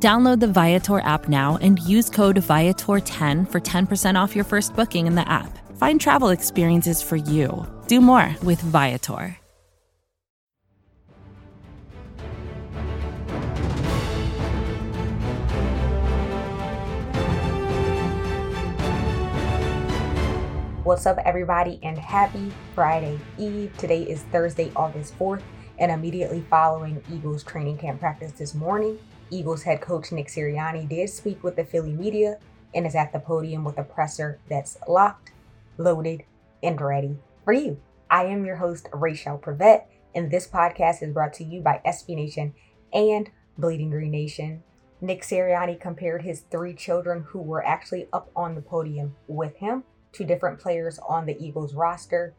Download the Viator app now and use code Viator10 for 10% off your first booking in the app. Find travel experiences for you. Do more with Viator. What's up, everybody, and happy Friday Eve. Today is Thursday, August 4th, and immediately following Eagles training camp practice this morning, Eagles head coach Nick Sirianni did speak with the Philly media and is at the podium with a presser that's locked, loaded, and ready for you. I am your host, Rachel Prevet, and this podcast is brought to you by SB Nation and Bleeding Green Nation. Nick Sirianni compared his three children who were actually up on the podium with him to different players on the Eagles roster.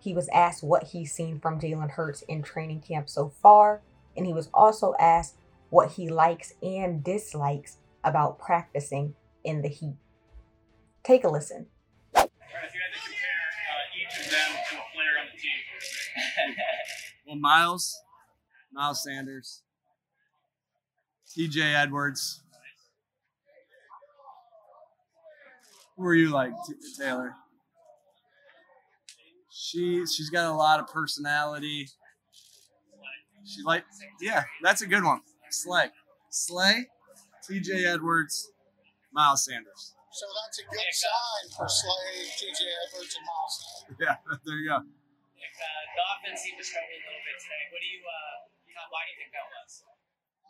He was asked what he's seen from Jalen Hurts in training camp so far, and he was also asked what he likes and dislikes about practicing in the heat. Take a listen. If you had to compare uh, each of them to a player on the team, Well, Miles, Miles Sanders, TJ Edwards. Who are you like, T- Taylor? She she's got a lot of personality. She like yeah, that's a good one. Slay, Slay, TJ Edwards, Miles Sanders. So that's a good sign for Slay, TJ Edwards, and Miles. Yeah, there you go. if, uh, the offense seemed to struggle a little bit today. What do you, uh, why do you think that was?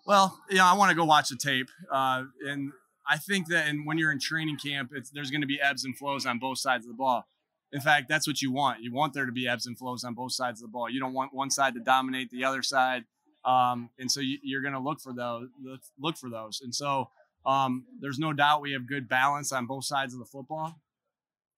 Well, yeah, I want to go watch the tape, uh, and I think that and when you're in training camp, it's, there's going to be ebbs and flows on both sides of the ball. In fact, that's what you want. You want there to be ebbs and flows on both sides of the ball. You don't want one side to dominate the other side, um, and so you, you're going to look for those. Look for those, and so um, there's no doubt we have good balance on both sides of the football,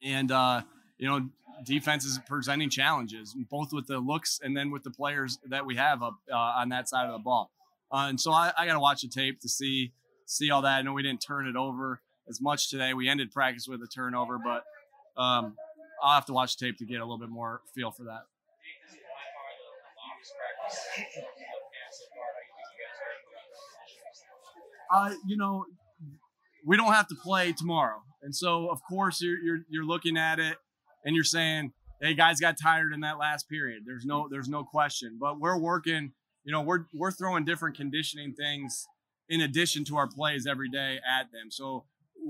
and uh, you know defense is presenting challenges both with the looks and then with the players that we have up uh, on that side of the ball. Uh, and so I, I got to watch the tape to see see all that. I know we didn't turn it over as much today. We ended practice with a turnover, but um, I'll have to watch the tape to get a little bit more feel for that. This is by far the, the longest practice of camp so far. How do you think you guys are? Uh, you know, we don't have to play tomorrow, and so of course you're you're you're looking at it and you're saying, "Hey, guys got tired in that last period." There's no there's no question, but we're working. You know, we're we're throwing different conditioning things in addition to our plays every day at them. So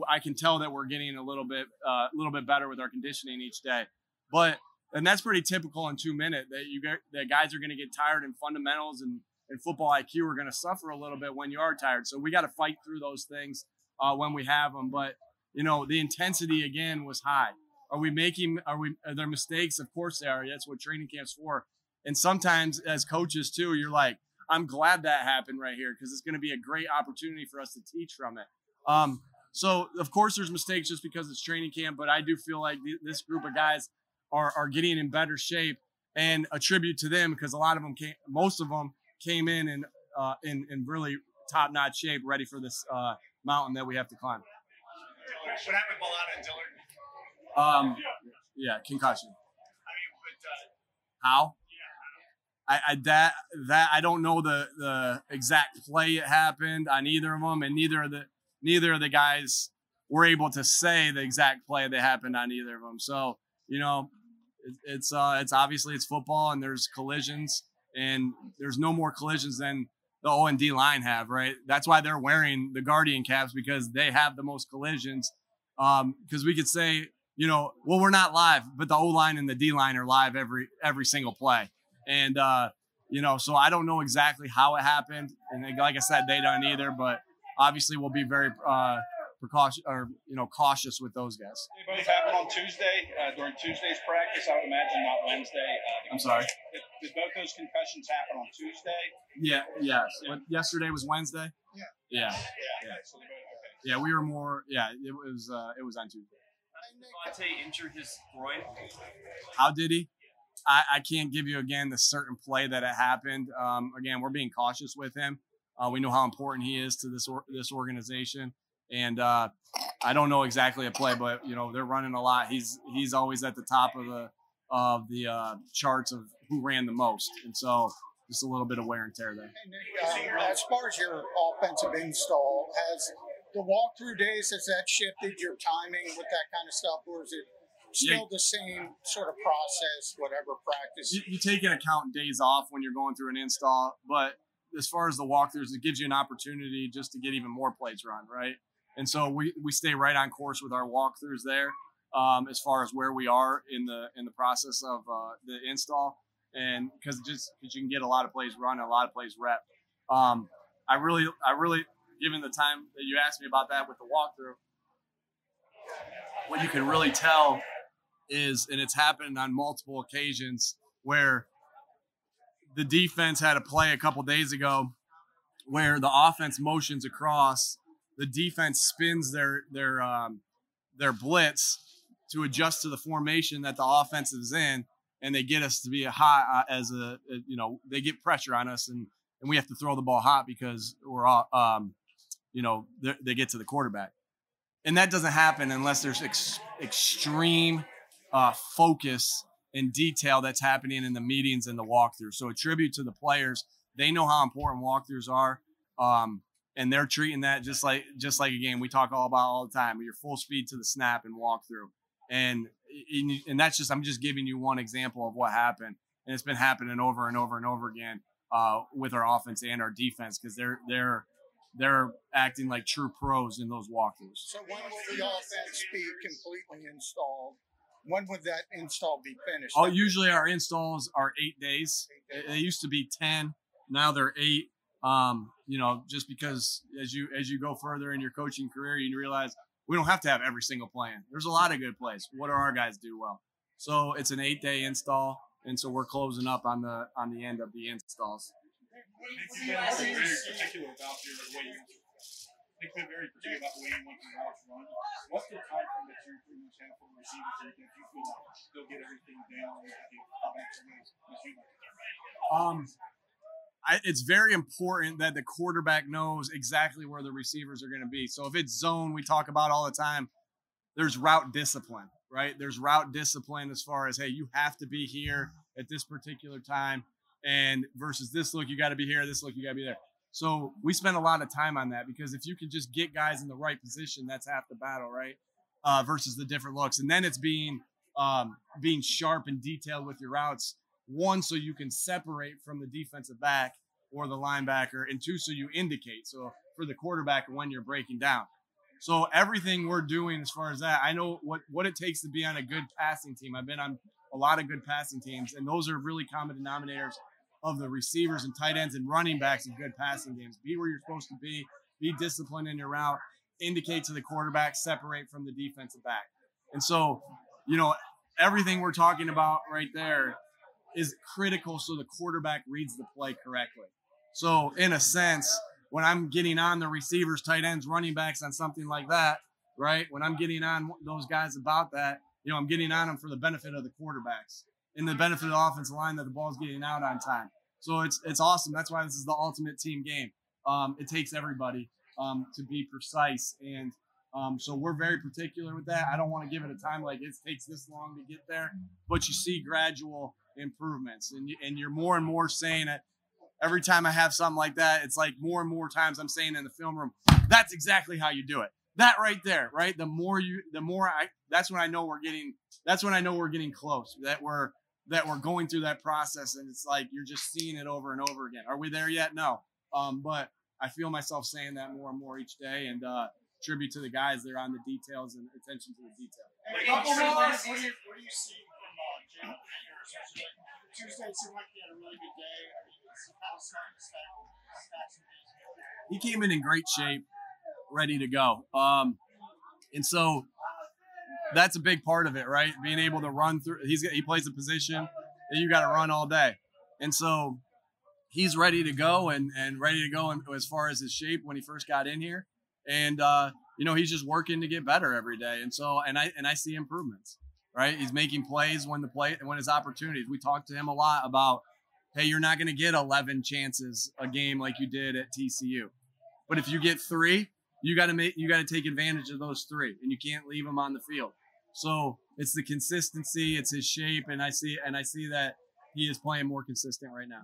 I can tell that we're getting a little bit uh, a little bit better with our conditioning each day. But and that's pretty typical in two minute that you get that guys are going to get tired in fundamentals and and football IQ are going to suffer a little bit when you are tired. So we got to fight through those things uh, when we have them. But you know the intensity again was high. Are we making? Are we? Are there mistakes? Of course they are. That's what training camp's for. And sometimes as coaches too, you're like, I'm glad that happened right here because it's going to be a great opportunity for us to teach from it. Um, so of course there's mistakes just because it's training camp, but I do feel like th- this group of guys are are getting in better shape and a tribute to them because a lot of them came, most of them came in and uh, in in really top notch shape, ready for this uh, mountain that we have to climb. What happened with Balada and Dillard? Um, yeah, concussion. I mean, but uh, How? I, I that that I don't know the the exact play it happened on either of them, and neither of the neither of the guys were able to say the exact play that happened on either of them. So you know, it, it's uh it's obviously it's football, and there's collisions, and there's no more collisions than the O and D line have, right? That's why they're wearing the Guardian caps because they have the most collisions. Um, because we could say, you know, well, we're not live, but the O line and the D line are live every every single play. And uh, you know, so I don't know exactly how it happened, and like I said, they don't either. But obviously, we'll be very uh, precaution or you know cautious with those guys. They both happened on Tuesday uh, during Tuesday's practice. I would imagine not Wednesday. Uh, I'm sorry. Did, did both those concussions happen on Tuesday? Yeah, yes. But yesterday was Wednesday. Yeah. Yeah, Yeah. So both, okay. yeah. We were more. Yeah, it was. Uh, it was on Tuesday. DeVonta injured his groin. How did he? I, I can't give you again the certain play that it happened. Um, again, we're being cautious with him. Uh, we know how important he is to this or, this organization, and uh, I don't know exactly a play, but you know they're running a lot. He's he's always at the top of the of the uh, charts of who ran the most, and so just a little bit of wear and tear there. And, uh, as far as your offensive install, has the walkthrough days has that shifted your timing with that kind of stuff, or is it still the same sort of process, whatever practice? you, you take into account days off when you're going through an install, but as far as the walkthroughs, it gives you an opportunity just to get even more plays run, right? And so we, we stay right on course with our walkthroughs there, um, as far as where we are in the in the process of uh, the install, and because just because you can get a lot of plays run, a lot of plays rep. Um, I really, I really, given the time that you asked me about that with the walkthrough, what you can really tell is, and it's happened on multiple occasions where the defense had a play a couple days ago where the offense motions across, the defense spins their their um, their blitz to adjust to the formation that the offense is in, and they get us to be a hot uh, as a, a you know they get pressure on us and and we have to throw the ball hot because we're all, um you know they get to the quarterback, and that doesn't happen unless there's ex- extreme uh, focus and detail that's happening in the meetings and the walkthrough. So a tribute to the players. They know how important walkthroughs are. Um, and they're treating that just like just like a game we talk all about all the time. Your full speed to the snap and walk through, And and that's just I'm just giving you one example of what happened. And it's been happening over and over and over again uh, with our offense and our defense because they're they're they're acting like true pros in those walkthroughs. So when will the offense be completely installed? When would that install be finished? Oh, usually our installs are eight days. They used to be ten. Now they're eight. Um, you know, just because as you as you go further in your coaching career, you realize we don't have to have every single plan. There's a lot of good plays. What do our guys do well? So it's an eight day install, and so we're closing up on the on the end of the installs. About the way you want routes run. What's the time frame that you pretty much have for receivers so you feel like they'll get everything down and back to you? Um, I, it's very important that the quarterback knows exactly where the receivers are going to be. So if it's zone, we talk about all the time. There's route discipline, right? There's route discipline as far as hey, you have to be here at this particular time, and versus this look, you got to be here. This look, you got to be there. So we spend a lot of time on that because if you can just get guys in the right position, that's half the battle, right? Uh, versus the different looks, and then it's being um, being sharp and detailed with your routes. One, so you can separate from the defensive back or the linebacker, and two, so you indicate. So for the quarterback when you're breaking down. So everything we're doing as far as that, I know what what it takes to be on a good passing team. I've been on a lot of good passing teams, and those are really common denominators of the receivers and tight ends and running backs of good passing games. Be where you're supposed to be. Be disciplined in your route. Indicate to the quarterback. Separate from the defensive back. And so, you know, everything we're talking about right there is critical so the quarterback reads the play correctly. So, in a sense, when I'm getting on the receivers, tight ends, running backs on something like that, right? When I'm getting on those guys about that, you know, I'm getting on them for the benefit of the quarterbacks and the benefit of the offensive line that the ball's getting out on time. So it's it's awesome. That's why this is the ultimate team game. Um, it takes everybody um, to be precise, and um, so we're very particular with that. I don't want to give it a time like it takes this long to get there, but you see gradual improvements, and you, and you're more and more saying it. Every time I have something like that, it's like more and more times I'm saying in the film room, that's exactly how you do it. That right there, right? The more you, the more I. That's when I know we're getting. That's when I know we're getting close. That we're that we're going through that process, and it's like you're just seeing it over and over again. Are we there yet? No. Um, but I feel myself saying that more and more each day, and uh, tribute to the guys that are on the details and attention to the detail. Hey, what, do you, what, do you, see from uh, Jim Tuesday seemed like he had a really good day. I mean, he came in in great shape, ready to go. Um, and so that's a big part of it, right? Being able to run through. He's he plays a position that you got to run all day, and so he's ready to go and and ready to go in, as far as his shape when he first got in here. And uh, you know, he's just working to get better every day. And so, and I and I see improvements. Right, he's making plays when the play when his opportunities. We talked to him a lot about, hey, you're not going to get 11 chances a game like you did at TCU, but if you get three, you got to make you got to take advantage of those three, and you can't leave them on the field. So it's the consistency, it's his shape, and I see and I see that he is playing more consistent right now.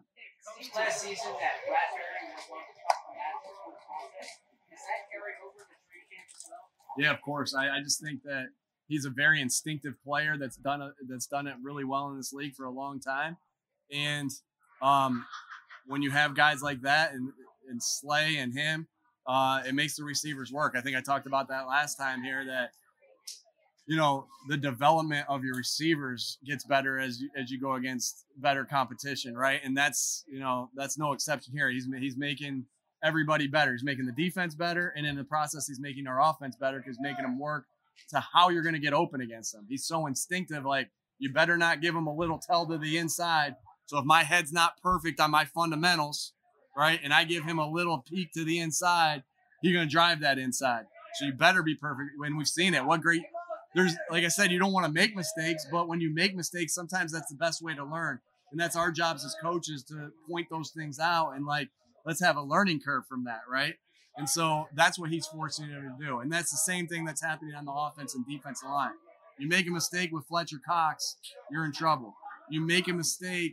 Last season, that Bradberry was one of the top managers for the offense. Does that carry over to training camp as well? Yeah, of course. I, I just think that he's a very instinctive player that's done a, that's done it really well in this league for a long time, and um, when you have guys like that and and Slay and him, uh, it makes the receivers work. I think I talked about that last time here that you know the development of your receivers gets better as you, as you go against better competition, right? And that's you know that's no exception here. He's he's making everybody better. He's making the defense better, and in the process, he's making our offense better because making them work to how you're going to get open against him. He's so instinctive. Like you better not give him a little tell to the inside. So if my head's not perfect on my fundamentals, right, and I give him a little peek to the inside, he's going to drive that inside. So you better be perfect. When we've seen it, what great there's like I said, you don't want to make mistakes, but when you make mistakes, sometimes that's the best way to learn. And that's our jobs as coaches to point those things out and like let's have a learning curve from that, right? And so that's what he's forcing you to do. And that's the same thing that's happening on the offense and defensive line. You make a mistake with Fletcher Cox, you're in trouble. You make a mistake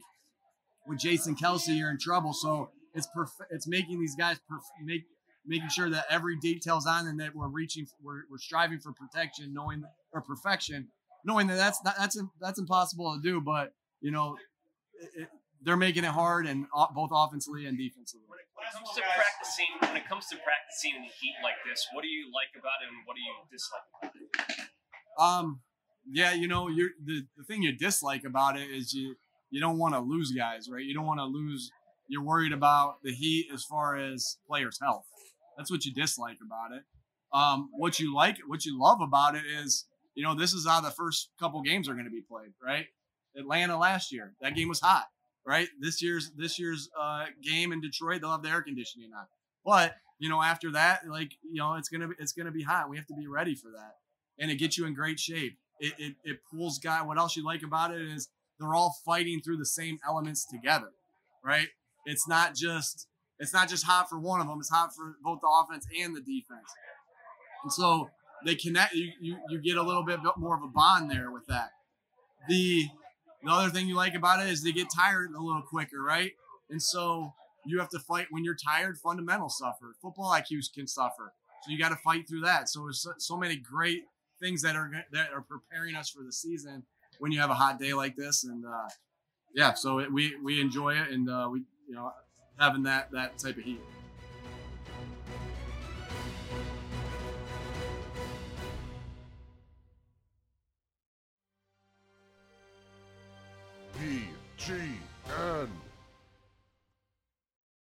with Jason Kelce, you're in trouble. So it's perf- it's making these guys perf- make making sure that every detail's on and that we're reaching, we're, we're striving for protection, knowing or perfection, knowing that that's not, that's that's impossible to do. But you know, it, it, they're making it hard, and both offensively and defensively. When it comes to practicing, when it comes to practicing in the heat like this, what do you like about it, and what do you dislike about it? Um, yeah, you know, you're the the thing you dislike about it is you you don't want to lose guys, right? You don't want to lose. You're worried about the heat as far as players' health. That's what you dislike about it. Um, what you like, what you love about it is, you know, this is how the first couple games are going to be played, right? Atlanta last year, that game was hot, right? This year's this year's uh, game in Detroit, they'll have the air conditioning on. But you know, after that, like you know, it's gonna be it's gonna be hot. We have to be ready for that, and it gets you in great shape. It it, it pulls guy. What else you like about it is they're all fighting through the same elements together, right? It's not just it's not just hot for one of them; it's hot for both the offense and the defense. And so they connect. You you, you get a little bit more of a bond there with that. The the other thing you like about it is they get tired a little quicker, right? And so you have to fight when you're tired. Fundamentals suffer. Football IQs can suffer. So you got to fight through that. So there's so, so many great things that are that are preparing us for the season when you have a hot day like this. And uh, yeah, so it, we we enjoy it, and uh, we you know having that that type of heat.